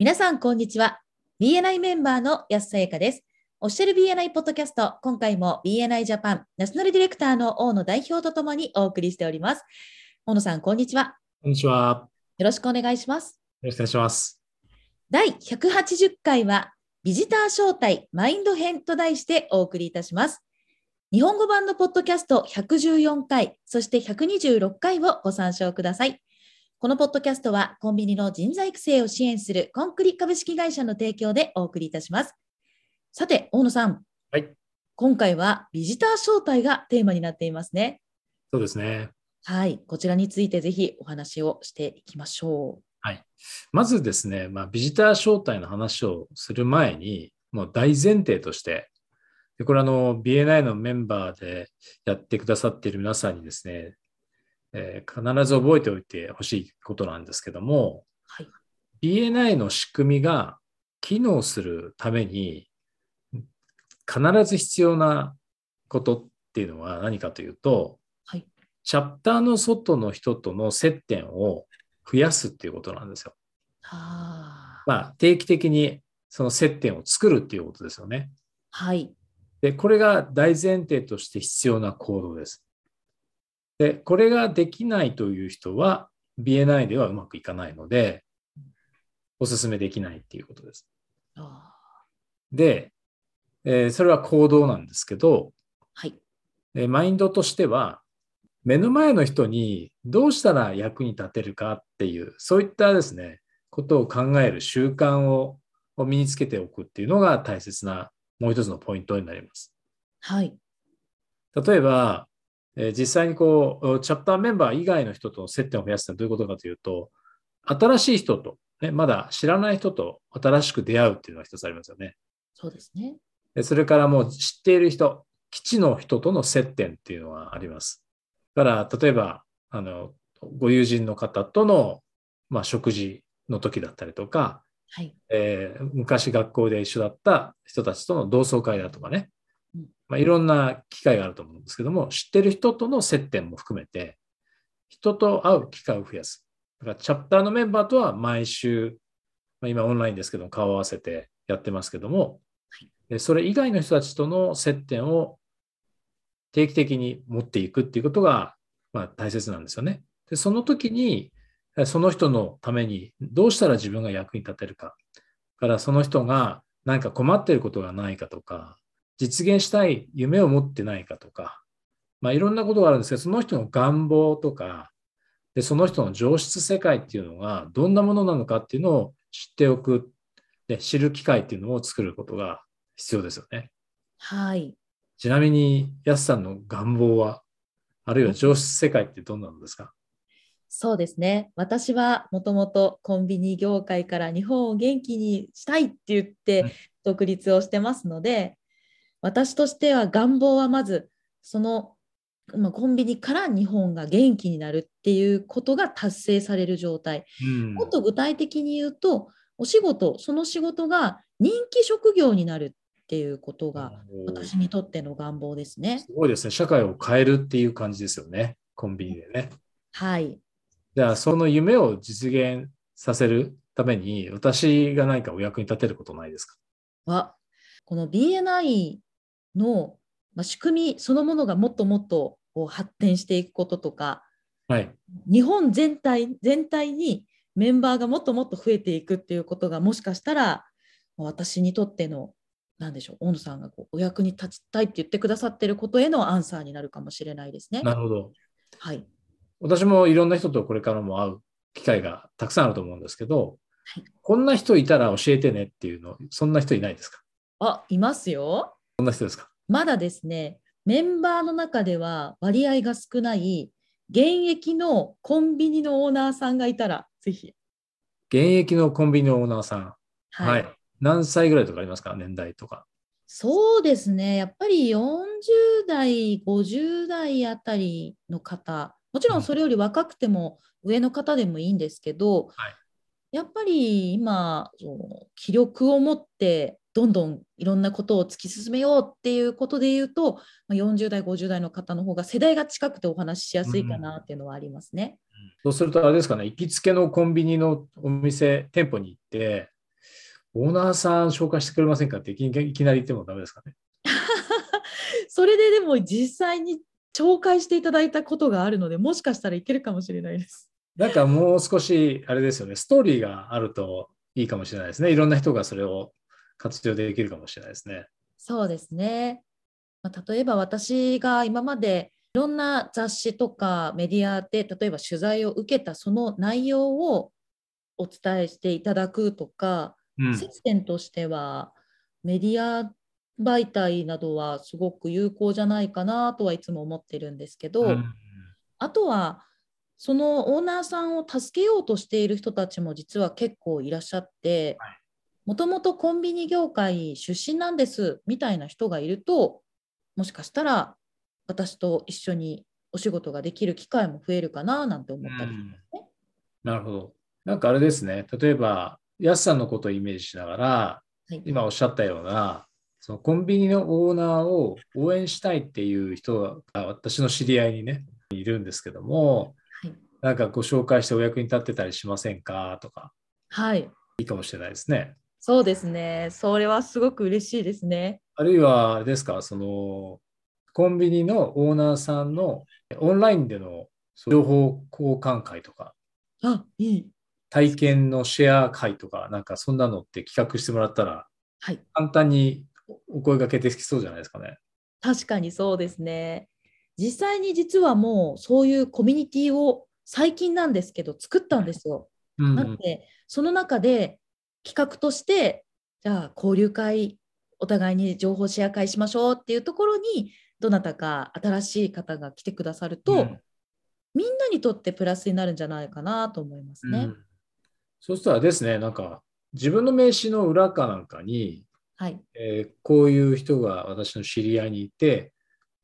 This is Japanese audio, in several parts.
皆さん、こんにちは。BNI メンバーの安さやかです。オフィシャル BNI ポッドキャスト、今回も BNI ジャパンナショナルディレクターの大野代表とともにお送りしております。大野さん、こんにちは。こんにちは。よろしくお願いします。よろしくお願いします。第180回は、ビジター招待マインド編と題してお送りいたします。日本語版のポッドキャスト114回、そして126回をご参照ください。このポッドキャストはコンビニの人材育成を支援するコンクリ株式会社の提供でお送りいたします。さて、大野さん。はい。今回はビジター招待がテーマになっていますね。そうですね。はい。こちらについてぜひお話をしていきましょう。はい。まずですね、まあ、ビジター招待の話をする前に、もう大前提として、でこれあの BNI のメンバーでやってくださっている皆さんにですね、えー必ず覚えておいてほしいことなんですけども、はい。BNI の仕組みが機能するために必ず必要なことっていうのは何かというと、はい。チャプターの外の人との接点を増やすっていうことなんですよ。はあ。まあ、定期的にその接点を作るっていうことですよね。はい。で、これが大前提として必要な行動です。で、これができないという人は BNI ではうまくいかないので、お勧めできないっていうことです。あで、えーそれは行動なんですけど、はい。えーマインドとしては、目の前の人にどうしたら役に立てるかっていう、そういったですね、ことを考える習慣をを身につけておくっていうのが大切なもう一つのポイントになります。はい。例えば、えー実際にこう、チャプターメンバー以外の人との接点を増やすのはどういうことかというと、新しい人と、ね、まだ知らない人と新しく出会うっていうのが一つありますよね。そうですね。でそれからもう知っている人、基地の人との接点っていうのはあります。だから、例えば、あの、ご友人の方との、まあ、食事の時だったりとか、はい。えー昔学校で一緒だった人たちとの同窓会だとかねうん、まあ、いろんな機会があると思うんですけども、知ってる人との接点も含めて、人と会う機会を増やす。だから、チャプターのメンバーとは毎週、まあ、今オンラインですけども、顔を合わせてやってますけども、それ以外の人たちとの接点を定期的に持っていくっていうことが、まあ、大切なんですよね。で、その時に、その人のためにどうしたら自分が役に立てるか。からその人が何か困っていることがないかとか、実現したい夢を持ってないかとか、まあいろんなことがあるんですけど、その人の願望とか、で、その人の上質世界っていうのがどんなものなのかっていうのを知っておく、で知る機会っていうのを作ることが必要ですよね。はい。ちなみに、やすさんの願望は、あるいは上質世界ってどんなのですか？そうですね。私はもともとコンビニ業界から日本を元気にしたいって言っうんて独立をしてますので、私としては願望はまずそのまあコンビニから日本が元気になるっていうことが達成される状態。うんもっと具体的に言うと、お仕事、その仕事が人気職業になるっていうことが私にとっての願望ですね。すごいですね。社会を変えるっていう感じですよね。コンビニでね。はい。じゃあ、その夢を実現させるために、私が何かお役に立てることないですか？はこの BNI の、まあ、仕組みそのものがもっともっとこう発展していくこととかはい。日本全体全体にメンバーがもっともっと増えていくっていうことがもしかしたら私にとっての何でしょう大野さんがこうお役に立ちたいって言ってくださってることへのアンサーになるかもしれないですね。なるほど。はい、私もいろんな人とこれからも会う機会がたくさんあると思うんですけど、はいこんな人いたら教えてねっていうの、そんな人いないですか？あいますよ。こんな人ですか？まだですね、メンバーの中では割合が少ない現役のコンビニのオーナーさんがいたら、ぜひ。現役のコンビニのオーナーさん。はい。はい。何歳ぐらいとかありますか？年代とか。そうですね、やっぱり40代、50代あたりの方、もちろんそれより若くても上の方でもいいんですけど、はいやっぱり今、その気力を持ってどんどんいろんなことを突き進めようっていうことで言うと、まあ、40代、50代の方の方が世代が近くてお話ししやすいかなっていうのはありますね。そうするとあれですかね、行きつけのコンビニのお店、店舗に行って、オーナーさん紹介してくれませんかっていきいきなり言ってもダメですかね。それででも実際に紹介していただいたことがあるので、もしかしたらいけるかもしれないです。なんかもう少し、あれですよね、ストーリーがあるといいかもしれないですね。いろんな人がそれを活用できるかもしれないですね。そうですね。まあ、例えば私が今までいろんな雑誌とかメディアで例えば取材を受けたその内容をお伝えしていただくとか、うん接点としてはメディア媒体などはすごく有効じゃないかなとはいつも思ってるんですけど、うんあとはそのオーナーさんを助けようとしている人たちも実は結構いらっしゃってはいもともとコンビニ業界出身なんですみたいな人がいるともしかしたら私と一緒にお仕事ができる機会も増えるかななんて思ったりしますね。なるほど。なんかあれですね、例えば、やすさんのことをイメージしながら、はい。今おっしゃったような、そのコンビニのオーナーを応援したいっていう人が私の知り合いにね、いるんですけども、はい。なんかご紹介してお役に立ってたりしませんか？とか、はい、いいかもしれないですね。そうですね。それはすごく嬉しいですね。あるいは、あれですか、その、コンビニのオーナーさんのオンラインでの情報交換会とか、あ、いい。体験のシェア会とか、なんかそんなのって企画してもらったら、はい、簡単にお声がけできそうじゃないですかね。確かにそうですね。実際に実はもうそういうコミュニティを最近なんですけど作ったんですよ。うんなので、その中で企画として、じゃあ交流会、お互いに情報シェア会しましょうっていうところに、どなたか新しい方が来てくださると、うんみんなにとってプラスになるんじゃないかなと思いますね。うんそうしたらですね、なんか自分の名刺の裏かなんかに、はい。えーこういう人が私の知り合いにいて、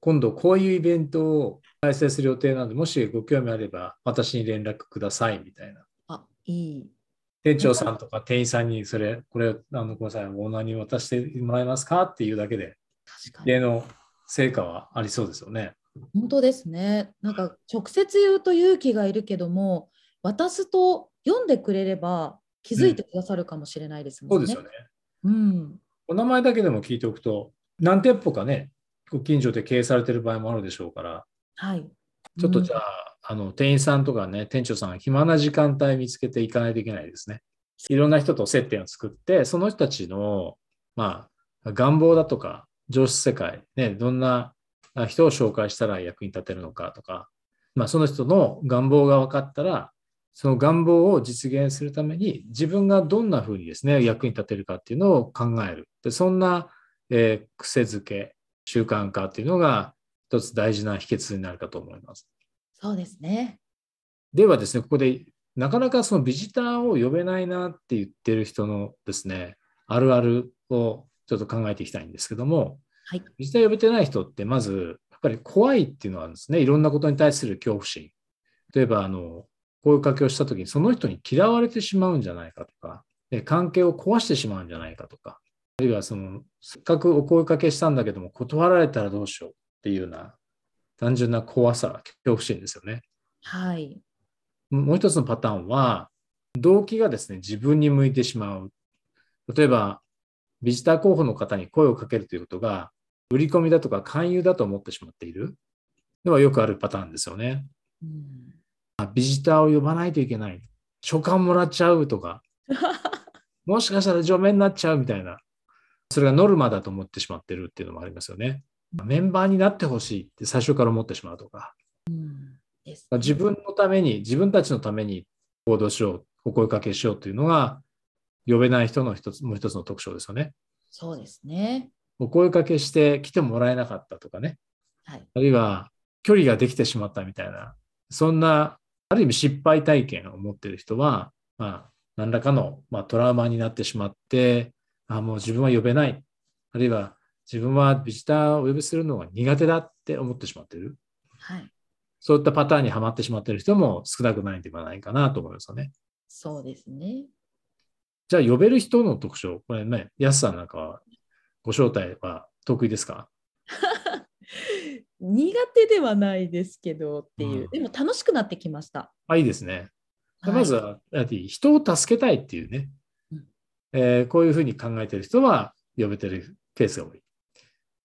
今度こういうイベントを開催する予定なので、もしご興味あれば私に連絡くださいみたいな。あ、いい。店長さんとか店員さんにそれ、これ、あの、ごめんなさい、オーナーに渡してもらえますかっていうだけで、確かに。例の成果はありそうですよね。本当ですね。なんか直接言うと勇気がいるけども、渡すと読んでくれれば気づいてくださるかもしれないですもんね。そうですよね。うん。お名前だけでも聞いておくと、何店舗かね、ご近所で経営されてる場合もあるでしょうから、はい。ちょっとじゃあ、あ、あの、店員さんとかね、店長さんが暇な時間帯見つけていかないといけないですね。いろんな人と接点を作って、その人たちの、まあ、願望だとか、上質世界、ね、どんな人を紹介したら役に立てるのかとか、まあ、その人の願望が分かったら、その願望を実現するために自分がどんなふうにですね、役に立てるかっていうのを考える。でそんな、えー癖づけ、習慣化っていうのが一つ大事な秘訣になるかと思います。そうですね。ではですね、ここでなかなかそのビジターを呼べないなって言ってる人のですね、あるあるをちょっと考えていきたいんですけども、はい。ビジター呼べてない人ってまずやっぱり怖いっていうのはあるんですね。いろんなことに対する恐怖心。例えば、あの、声かけをしたときにその人に嫌われてしまうんじゃないかとか、で関係を壊してしまうんじゃないかとか、あるいはその、せっかくお声かけしたんだけども断られたらどうしようっていうような単純な怖さ、恐怖心ですよね。はい。もう一つのパターンは、動機がですね、自分に向いてしまう。例えば、ビジター候補の方に声をかけるということが、売り込みだとか勧誘だと思ってしまっているのはよくあるパターンですよね。うん、あビジターを呼ばないといけない。書簡もらっちゃうとか、もしかしたら除名になっちゃうみたいな。それがノルマだと思ってしまってるっていうのもありますよね。メンバーになってほしいって最初から思ってしまうとか。うんです自分のために、自分たちのために行動しよう、お声かけしようというのが、呼べない人の一つ、もう一つの特徴ですよね。そうですね。お声かけして来てもらえなかったとかね。はい。あるいは、距離ができてしまったみたいな、そんな、ある意味失敗体験を持っている人は、まあ、何らかの、まあ、トラウマになってしまって、あもう自分は呼べない。あるいは、自分はビジターをお呼びするのが苦手だって思ってしまっている。はい。そういったパターンにはまってしまっている人も少なくないんではないかなと思いますよね。そうですね。じゃあ、呼べる人の特徴、これね、安さんなんかは、ご招待は得意ですか？苦手ではないですけどっていう、うんでも楽しくなってきました。あ、いいですね。はいまずは、人を助けたいっていうねうん、えーこういうふうに考えている人は呼べてるケースが多い。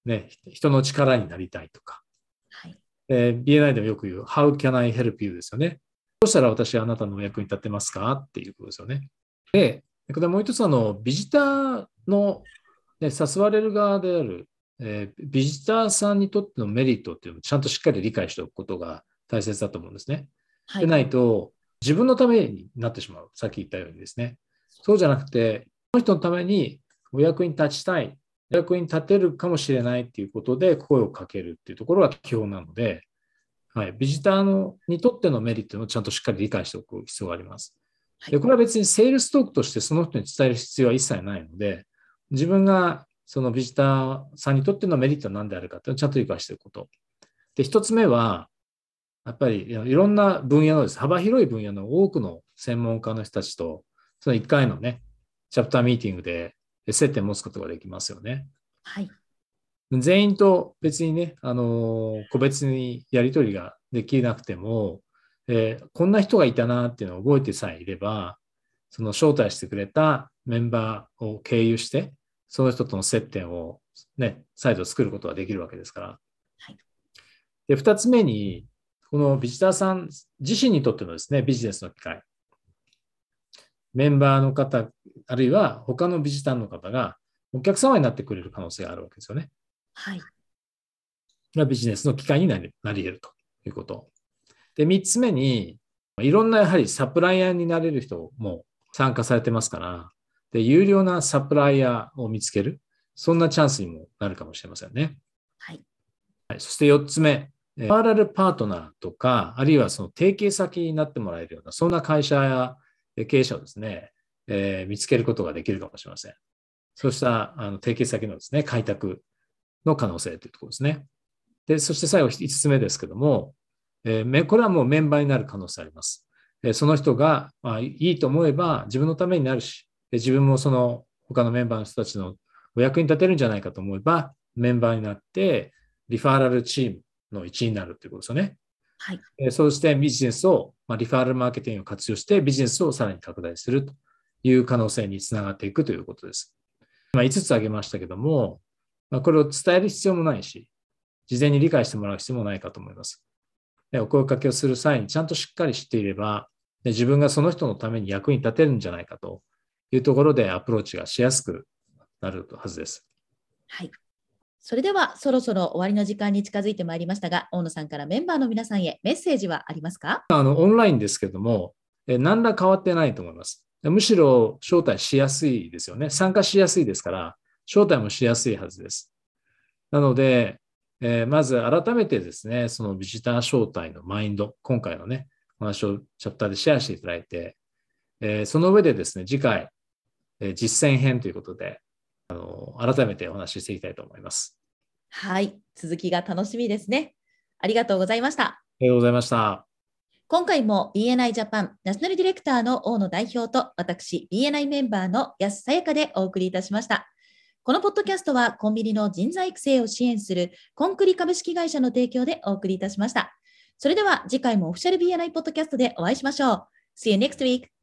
ね、人の力になりたいとか。はい。えー BNI でもよく言う、How can I help you? ですよね。どうしたら私はあなたのお役に立てますかっていうことですよね。で、これもう一つあの、ビジターの、ね、誘われる側である、えービジターさんにとってのメリットっていうのをちゃんとしっかり理解しておくことが大切だと思うんですね。はい。でないと、自分のためになってしまう。さっき言ったようにですね。そうじゃなくて、この人のためにお役に立ちたい、お役に立てるかもしれないっていうことで声をかけるっていうところが基本なので、はい、ビジターのにとってのメリットをちゃんとしっかり理解しておく必要があります。はいでこれは別にセールストークとしてその人に伝える必要は一切ないので、自分がそのビジターさんにとってのメリットは何であるかっていうのをちゃんと理解しておくこと。で、一つ目は、やっぱりいろんな分野のです。幅広い分野の多くの専門家の人たちと、その1回のね、チャプターミーティングで接点を持つことができますよね。はい。全員と別にね、あのー個別にやり取りができなくても、えーこんな人がいたなっていうのを覚えてさえいれば、その招待してくれたメンバーを経由して、その人との接点をね、再度作ることができるわけですから。はいで、二つ目に、このビジターさん自身にとってのですね、ビジネスの機会。メンバーの方、あるいは他のビジターの方がお客様になってくれる可能性があるわけですよね。はい。がビジネスの機会になり得るということ。で、三つ目に、いろんなやはりサプライヤーになれる人も参加されてますから、で、有料なサプライヤーを見つける、そんなチャンスにもなるかもしれませんね。はい。はい、そして四つ目、えーパーラルパートナーとか、あるいはその提携先になってもらえるような、そんな会社やえー経営者をですね、えー見つけることができるかもしれません。そうしたあの提携先のですね、開拓の可能性というところですね。で、そして最後5つ目ですけども、えーこれはもうメンバーになる可能性あります。えーその人が、まあ、いいと思えば自分のためになるし、自分もその他のメンバーの人たちのお役に立てるんじゃないかと思えば、メンバーになって、リファーラルチームの一員になるということですよね。はい。えーそうしてビジネスを、まあ、リファーラルマーケティングを活用してビジネスをさらに拡大するという可能性につながっていくということです。まあ、5つ挙げましたけども、まあ、これを伝える必要もないし、事前に理解してもらう必要もないかと思います。でお声かけをする際にちゃんとしっかり知っていれば、で自分がその人のために役に立てるんじゃないかというところでアプローチがしやすくなるはずです。はい。それではそろそろ終わりの時間に近づいてまいりましたが、大野さんからメンバーの皆さんへメッセージはありますか？あのオンラインですけども、え何ら変わってないと思います。むしろ招待しやすいですよね。参加しやすいですから、招待もしやすいはずです。なので、えーまず改めてですね、そのビジター招待のマインド、今回のね、お話をチャプターでシェアしていただいて、えーその上でですね、次回、えー実践編ということで、あの改めてお話ししていきたいと思います。はい。続きが楽しみですね。ありがとうございました。ありがとうございました。今回も BNI ジャパンナショナルディレクターの大野代表と私 BNI メンバーの安さやかでお送りいたしました。このポッドキャストはコンビニの人材育成を支援するコンクリ株式会社の提供でお送りいたしました。それでは次回もオフィシャル BNI ポッドキャストでお会いしましょう。See you next week!